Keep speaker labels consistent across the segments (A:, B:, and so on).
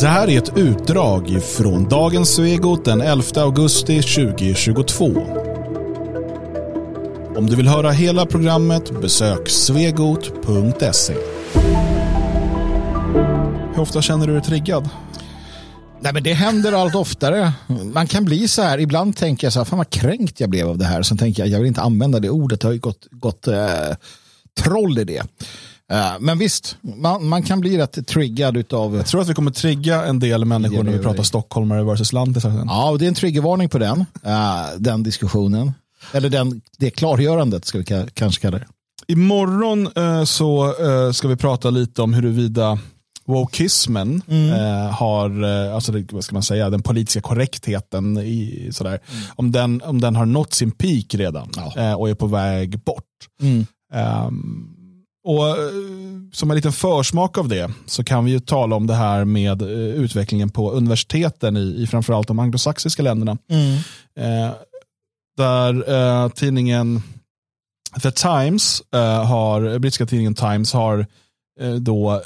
A: Det här är ett utdrag från dagens Svegot den 11 augusti 2022. Om du vill höra hela programmet besök svegot.se. Hur ofta känner du dig triggad?
B: Nej, men det händer allt oftare. Man kan bli så här, ibland tänker jag så här, fan vad kränkt jag blev av det här. Sen tänker jag, jag vill inte använda det ordet, det har ju gått, gått eh, troll i det. Eh, men visst, man, man, kan bli rätt triggad av...
A: Jag tror att vi kommer trigga en del människor när vi pratar stockholmare versus landet.
B: Ja, och det är en triggervarning på den, uh, den diskussionen. Eller den, det klargörandet ska vi kanske kalla det.
A: Imorgon uh, så ska vi prata lite om huruvida wokismen mm. eh, har, eh, alltså vad ska man säga, den politiska korrektheten i, sådär, mm. om, den, om den har nått sin peak redan ja. eh, och är på väg bort. Mm. Um, och eh, Som en liten försmak av det så kan vi ju tala om det här med eh, utvecklingen på universiteten i, i framförallt de anglosaxiska länderna. Mm. Eh, där eh, tidningen The Times, eh, har, brittiska tidningen Times har eh, då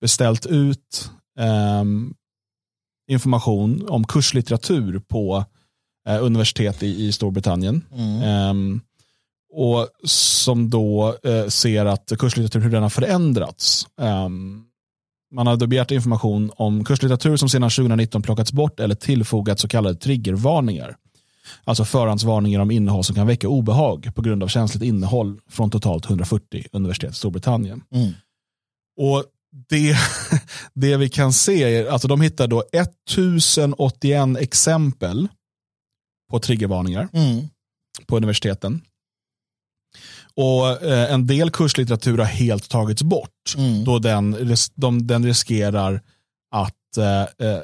A: beställt ut information om kurslitteratur på universitet i, i Storbritannien. Mm. Och som då eh, ser att kurslitteratur, den har förändrats. Um, man har då begärt information om kurslitteratur som sedan 2019 plockats bort eller tillfogat så kallade triggervarningar. Alltså förhandsvarningar om innehåll som kan väcka obehag på grund av känsligt innehåll från totalt 140 universitet i Storbritannien. Mm. Och det, det vi kan se är, alltså de hittar då 1081 exempel på triggervarningar mm. på universiteten. Och eh, En del kurslitteratur har helt tagits bort. Mm. Då den, de, den riskerar att, eh, eh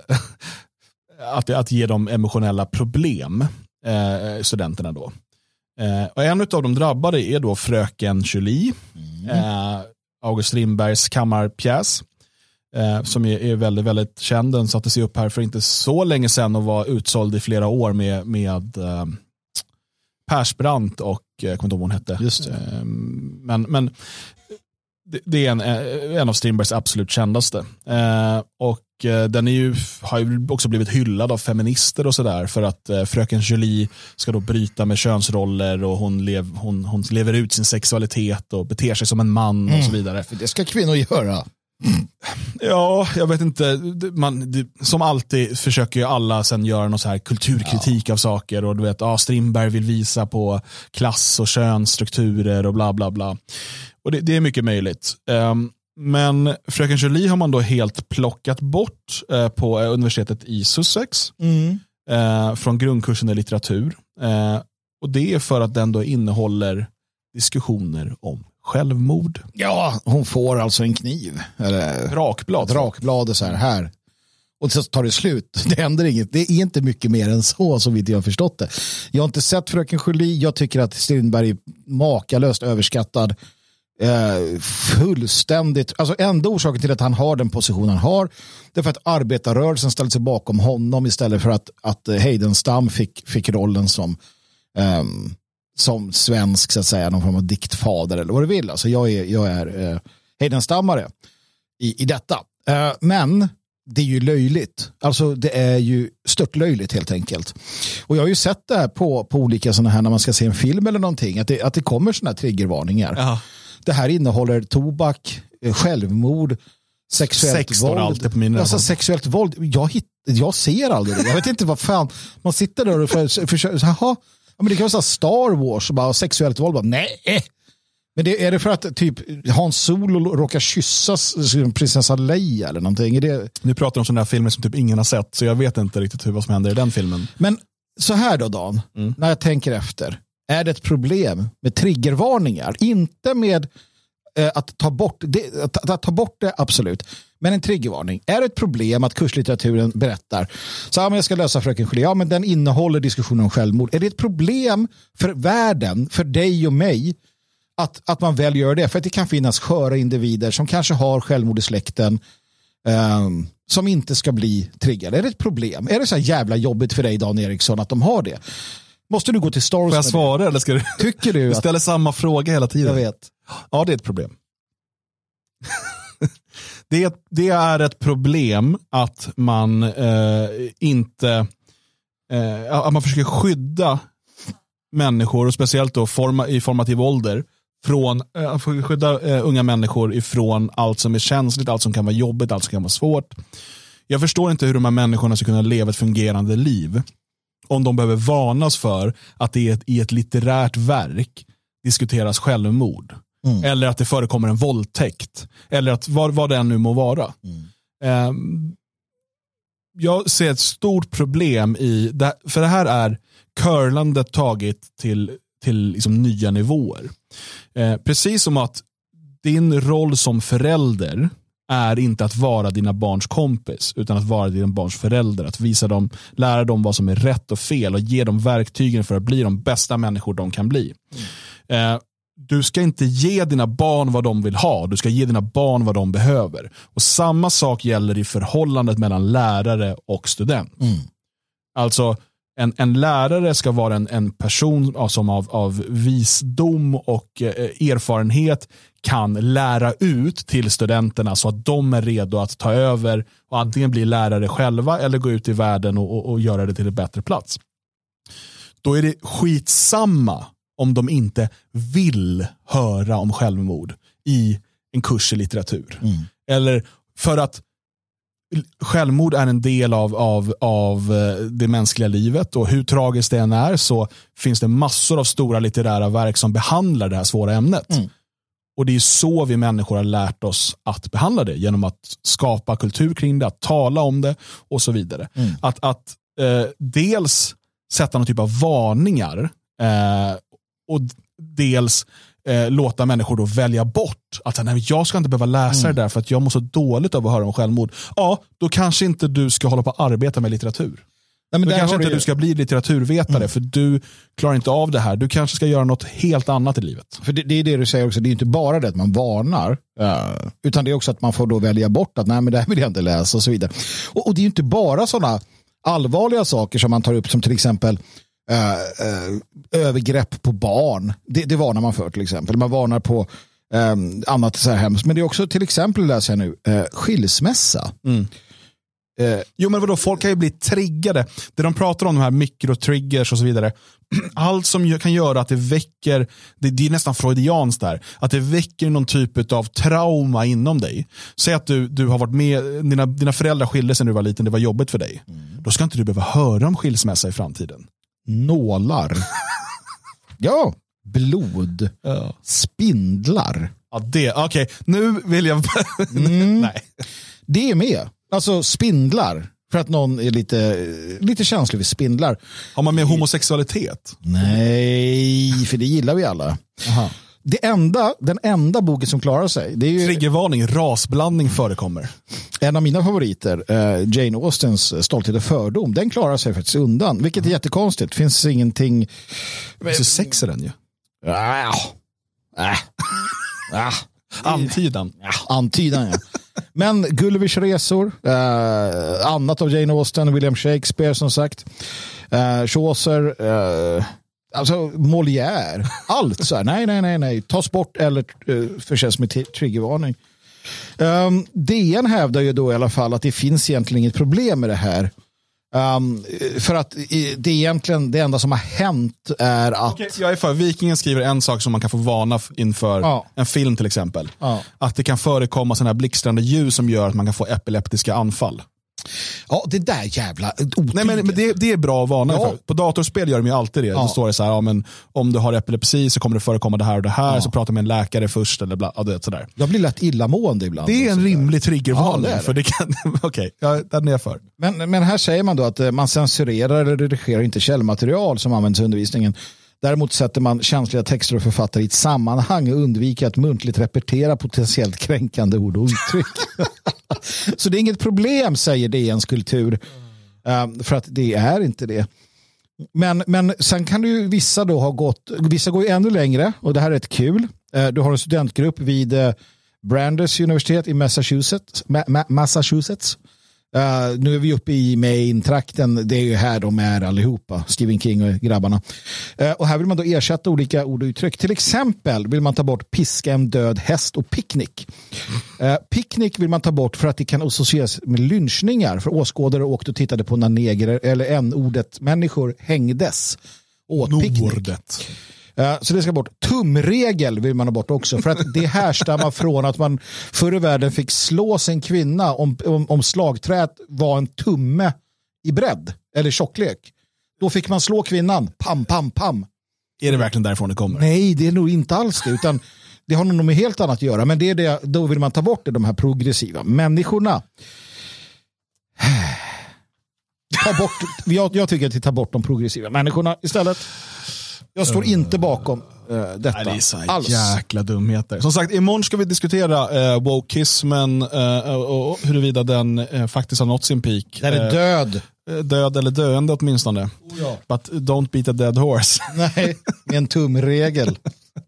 A: att, att ge dem emotionella problem, eh, studenterna. då. Eh, och En av de drabbade är då Fröken Julie, mm. Eh, August Strindbergs kammarpjäs. som är, väldigt, väldigt känd. Den sattes upp här för inte så länge sedan och var utsåld i flera år med, med Persbrandt och, eh, jag kommer inte ihåg vad hon hette.
B: Just
A: ehm, men, men det är en, eh, en av Strindbergs absolut kändaste. Eh, och den är ju, har ju också blivit hyllad av feminister och sådär för att fröken Julie ska då bryta med könsroller och hon, lev, hon, hon lever ut sin sexualitet och beter sig som en man och så mm. vidare.
B: För det ska kvinnor göra.
A: Ja, jag vet inte. Man, det, som alltid försöker ju alla sen göra någon så här kulturkritik ja. av saker. Och du vet, ah, Strindberg vill visa på klass och könsstrukturer och bla bla bla. Och det, det är mycket möjligt. Um, men Fröken Julie har man då helt plockat bort uh, på uh, universitetet i Sussex. Mm. Uh, från grundkursen i litteratur. och det är för att den då innehåller diskussioner om självmord.
B: Ja, hon får alltså en kniv. Eller
A: drakblad.
B: Drakblad så här, här. Och så tar det slut. Det händer inget. Det är inte mycket mer än så som inte jag har förstått det. Jag har inte sett Fröken Julie. Jag tycker att Strindberg är makalöst överskattad. Eh, fullständigt, alltså enda orsaken till att han har den position han har det är för att arbetarrörelsen ställde sig bakom honom istället för att, att Heidenstam fick, fick rollen som um, som svensk, så att säga, någon form av diktfader eller vad du vill. Alltså jag är, jag är eh, heidenstammare i, i detta. Eh, men det är ju löjligt. Alltså det är ju störtlöjligt helt enkelt. Och jag har ju sett det här på, på olika sådana här när man ska se en film eller någonting. Att det, att det kommer sådana här triggervarningar. Jaha. Det här innehåller tobak, eh, självmord, sexuellt Sex våld.
A: Alltid på min
B: alltså, sexuellt våld. Jag, hit, jag ser aldrig det. Jag vet inte vad fan. Man sitter där och försöker, jaha, Ja, men det kan vara Star Wars och bara sexuellt våld. Bara, nej. Men det, är det för att typ Hans Solo råkar kyssas prinsessa Leia eller någonting? Är det...
A: Nu pratar om sådana här filmer som typ ingen har sett så jag vet inte riktigt hur, vad som händer i den filmen.
B: Men så här då Dan, mm. när jag tänker efter. Är det ett problem med triggervarningar? Inte med Eh, att ta bort det, att, att, ta bort det, absolut. Men en triggervarning. Är det ett problem att kurslitteraturen berättar så ja, men jag ska lösa Fröken Julie, ja men den innehåller diskussioner om självmord. Är det ett problem för världen, för dig och mig att, att man väl gör det? För att det kan finnas sköra individer som kanske har självmord i släkten um, som inte ska bli triggade. Är det ett problem? Är det så jävla jobbigt för dig Dan Eriksson att de har det? Måste du gå till Star Wars?
A: Får jag svara eller ska du?
B: Tycker du?
A: Du ställer samma fråga hela tiden.
B: Jag vet.
A: Ja, det är ett problem. det, det är ett problem att man eh, inte eh, att man försöker skydda människor, och speciellt då forma, i formativ ålder, från, eh, skydda eh, unga människor ifrån allt som är känsligt, allt som kan vara jobbigt, allt som kan vara svårt. Jag förstår inte hur de här människorna ska kunna leva ett fungerande liv om de behöver varnas för att det är ett, i ett litterärt verk diskuteras självmord. Mm. Eller att det förekommer en våldtäkt. Eller att vad, vad det än nu må vara. Mm. Eh, jag ser ett stort problem i, det, för det här är curlandet tagit till, till liksom nya nivåer. Eh, precis som att din roll som förälder är inte att vara dina barns kompis, utan att vara dina barns förälder. Att visa dem, lära dem vad som är rätt och fel och ge dem verktygen för att bli de bästa människor de kan bli. Mm. Eh, du ska inte ge dina barn vad de vill ha, du ska ge dina barn vad de behöver. Och Samma sak gäller i förhållandet mellan lärare och student. Mm. Alltså, en, en lärare ska vara en, en person som av, av visdom och eh, erfarenhet kan lära ut till studenterna så att de är redo att ta över och antingen bli lärare själva eller gå ut i världen och, och, och göra det till en bättre plats. Då är det skitsamma om de inte vill höra om självmord i en kurs i litteratur. Mm. Eller för att självmord är en del av, av, av eh, det mänskliga livet och hur tragiskt det än är så finns det massor av stora litterära verk som behandlar det här svåra ämnet. Mm. Och det är så vi människor har lärt oss att behandla det genom att skapa kultur kring det, att tala om det och så vidare. Mm. Att, att eh, dels sätta någon typ av varningar eh, och dels eh, låta människor då välja bort att nej, jag ska inte behöva läsa mm. det där för att jag mår så dåligt av att höra om självmord. Ja, då kanske inte du ska hålla på att arbeta med litteratur. Nej, men då kanske inte du... ska bli litteraturvetare mm. för du klarar inte av det här. Du kanske ska göra något helt annat i livet.
B: För det, det är det du säger också, det är inte bara det att man varnar, uh, utan det är också att man får då välja bort att nej men det här vill jag inte läsa och så vidare. Och, och det är inte bara sådana allvarliga saker som man tar upp som till exempel Uh, uh, övergrepp på barn. Det, det varnar man för till exempel. Man varnar på um, annat så här hemskt. Men det är också till exempel, läser jag nu, uh, skilsmässa. Mm.
A: Eh, jo men vadå, folk kan ju bli triggade. Det de pratar om, de här mikrotriggers och så vidare. Allt som kan göra att det väcker, det, det är nästan freudianskt där, att det väcker någon typ av trauma inom dig. Säg att du, du har varit med, dina, dina föräldrar skilde sig när du var liten, det var jobbigt för dig. Mm. Då ska inte du behöva höra om skilsmässa i framtiden.
B: Nålar. ja, blod. Ja. Spindlar.
A: Ja, det, okej, okay. nu vill jag... mm. Nej.
B: Det är med. Alltså spindlar. För att någon är lite, lite känslig för spindlar.
A: Har man med homosexualitet?
B: Nej, för det gillar vi alla. Aha. Det enda, den enda boken som klarar sig. Det är ju...
A: Triggervarning, rasblandning förekommer.
B: En av mina favoriter, uh, Jane Austens Stolthet och fördom, den klarar sig faktiskt undan. Vilket är jättekonstigt. Det finns ingenting...
A: Det finns ju sex i den ju.
B: Ja. Äh.
A: Äh. Antydan.
B: Antydan ja. Men Gullivers resor, eh, annat av Jane Austen, William Shakespeare som sagt, eh, Chaucer, eh, alltså Molière, allt så här. Nej, nej, nej, nej, tas bort eller eh, förses med triggervarning. Um, DN hävdar ju då i alla fall att det finns egentligen inget problem med det här. Um, för att det är egentligen det enda som har hänt är att... Okay,
A: jag är för. Vikingen skriver en sak som man kan få varna inför ja. en film till exempel. Ja. Att det kan förekomma sådana här blixtrande ljus som gör att man kan få epileptiska anfall.
B: Ja, det där jävla
A: Nej, men, men det, det, är bra att varna ja. för. På datorspel gör de ju alltid det. Ja. Då står det så här, ja, men om du har epilepsi så kommer det förekomma det här och det här. Ja. Så prata med en läkare först. Eller bla, ja, sådär.
B: Jag blir lätt illamående ibland.
A: Det är en rimlig triggervarning. Ja, det Okej, okay, ja, den är jag för.
B: Men, men här säger man då att eh, man censurerar eller redigerar inte källmaterial som används i undervisningen. Däremot sätter man känsliga texter och författare i ett sammanhang och undviker att muntligt repetera potentiellt kränkande ord och uttryck. Så det är inget problem, säger DNs kultur. Eh, för att det är inte det. Men, men sen kan du vissa då ha gått, vissa går ju ännu längre och det här är rätt kul. Eh, du har en studentgrupp vid eh, uh, Brandeis universitet i Massachusetts. Ma Ma Massachusetts. Uh, nu är vi uppe i Maine-trakten. Det är ju här de är allihopa. Stephen King och grabbarna. Uh, och här vill man då ersätta olika ord och uttryck. Till exempel vill man ta bort piska en död häst och picknick. Uh, picknick vill man ta bort för att det kan associeras med lynchningar. För åskådare åkte och tittade på när neger eller n-ordet människor hängdes. Åt picknick. Eh, så det ska bort. Tumregel vill man ha bort också. För att det härstammar från att man förr i världen fick slå sin kvinna om, om, om slagträet var en tumme i bredd eller tjocklek. Då fick man slå kvinnan. Pam, pam, pam.
A: Är det verkligen därifrån det kommer?
B: Nej, det är nog inte alls det. Utan det har nog med helt annat att göra. Men det är det, då vill man ta bort det, de här progressiva människorna. Ta bort, jag, jag tycker att vi tar bort de progressiva människorna istället. Jag står inte bakom uh, detta. Nej,
A: det är så alls. jäkla dumheter. Som sagt, imorgon ska vi diskutera uh, wokeismen uh, och huruvida den uh, faktiskt har nått sin peak.
B: Den är död.
A: Död eller döende åtminstone. Oh, ja. But don't beat a dead horse.
B: Nej, det är en tumregel.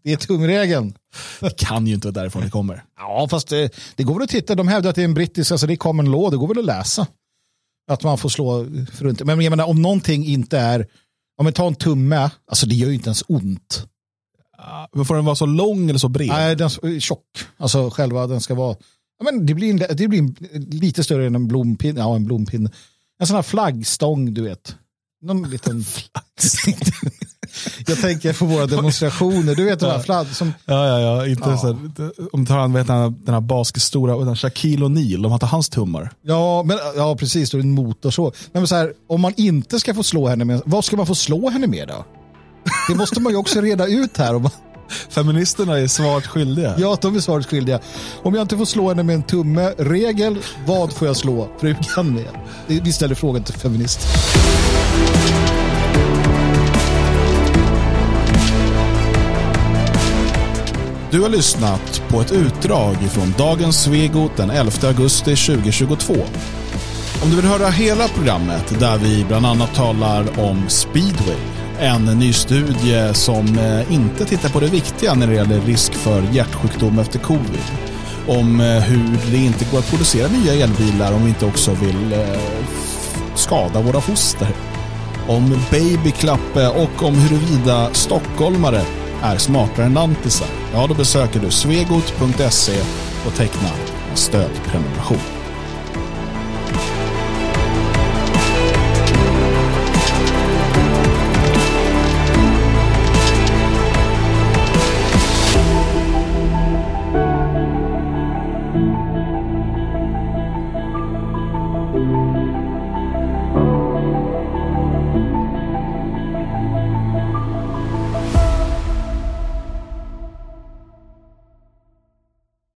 B: Det är tumregeln.
A: Det kan ju inte vara därifrån det kommer.
B: Ja, fast det, det går väl att titta. De hävdar att det är en brittisk, alltså det är common law. Det går väl att läsa. Att man får slå för Men jag menar, om någonting inte är om vi tar en tumme, alltså det gör ju inte ens ont.
A: Men får den vara så lång eller så bred?
B: Nej, den är tjock. Alltså själva den ska vara, ja, men det blir, en, det blir lite större än en blompinne. Ja, en blompinne. En sån här flaggstång, du vet. Någon liten... jag tänker på våra demonstrationer. Du vet de här flagg som...
A: Ja, ja, ja. Inte ja. Så här, om tar han, vet, den här basketstora, Shaquille O'Neal, de har tagit hans tummar.
B: Ja, men, ja precis. Då är en motor så. Men så här, om man inte ska få slå henne med, vad ska man få slå henne med då? Det måste man ju också reda ut här. Om
A: Feministerna är svart skyldiga.
B: Ja, de är svart skyldiga. Om jag inte får slå henne med en tumme, regel, vad får jag slå frugan med? Vi ställer frågan till feminister.
A: Du har lyssnat på ett utdrag från dagens Svegot den 11 augusti 2022. Om du vill höra hela programmet där vi bland annat talar om speedway, en ny studie som eh, inte tittar på det viktiga när det gäller risk för hjärtsjukdom efter covid. Om eh, hur det inte går att producera nya elbilar om vi inte också vill eh, skada våra foster. Om babyklappe och om huruvida stockholmare är smartare än lantisar, ja då besöker du svegot.se och tecknar en stödprenumeration.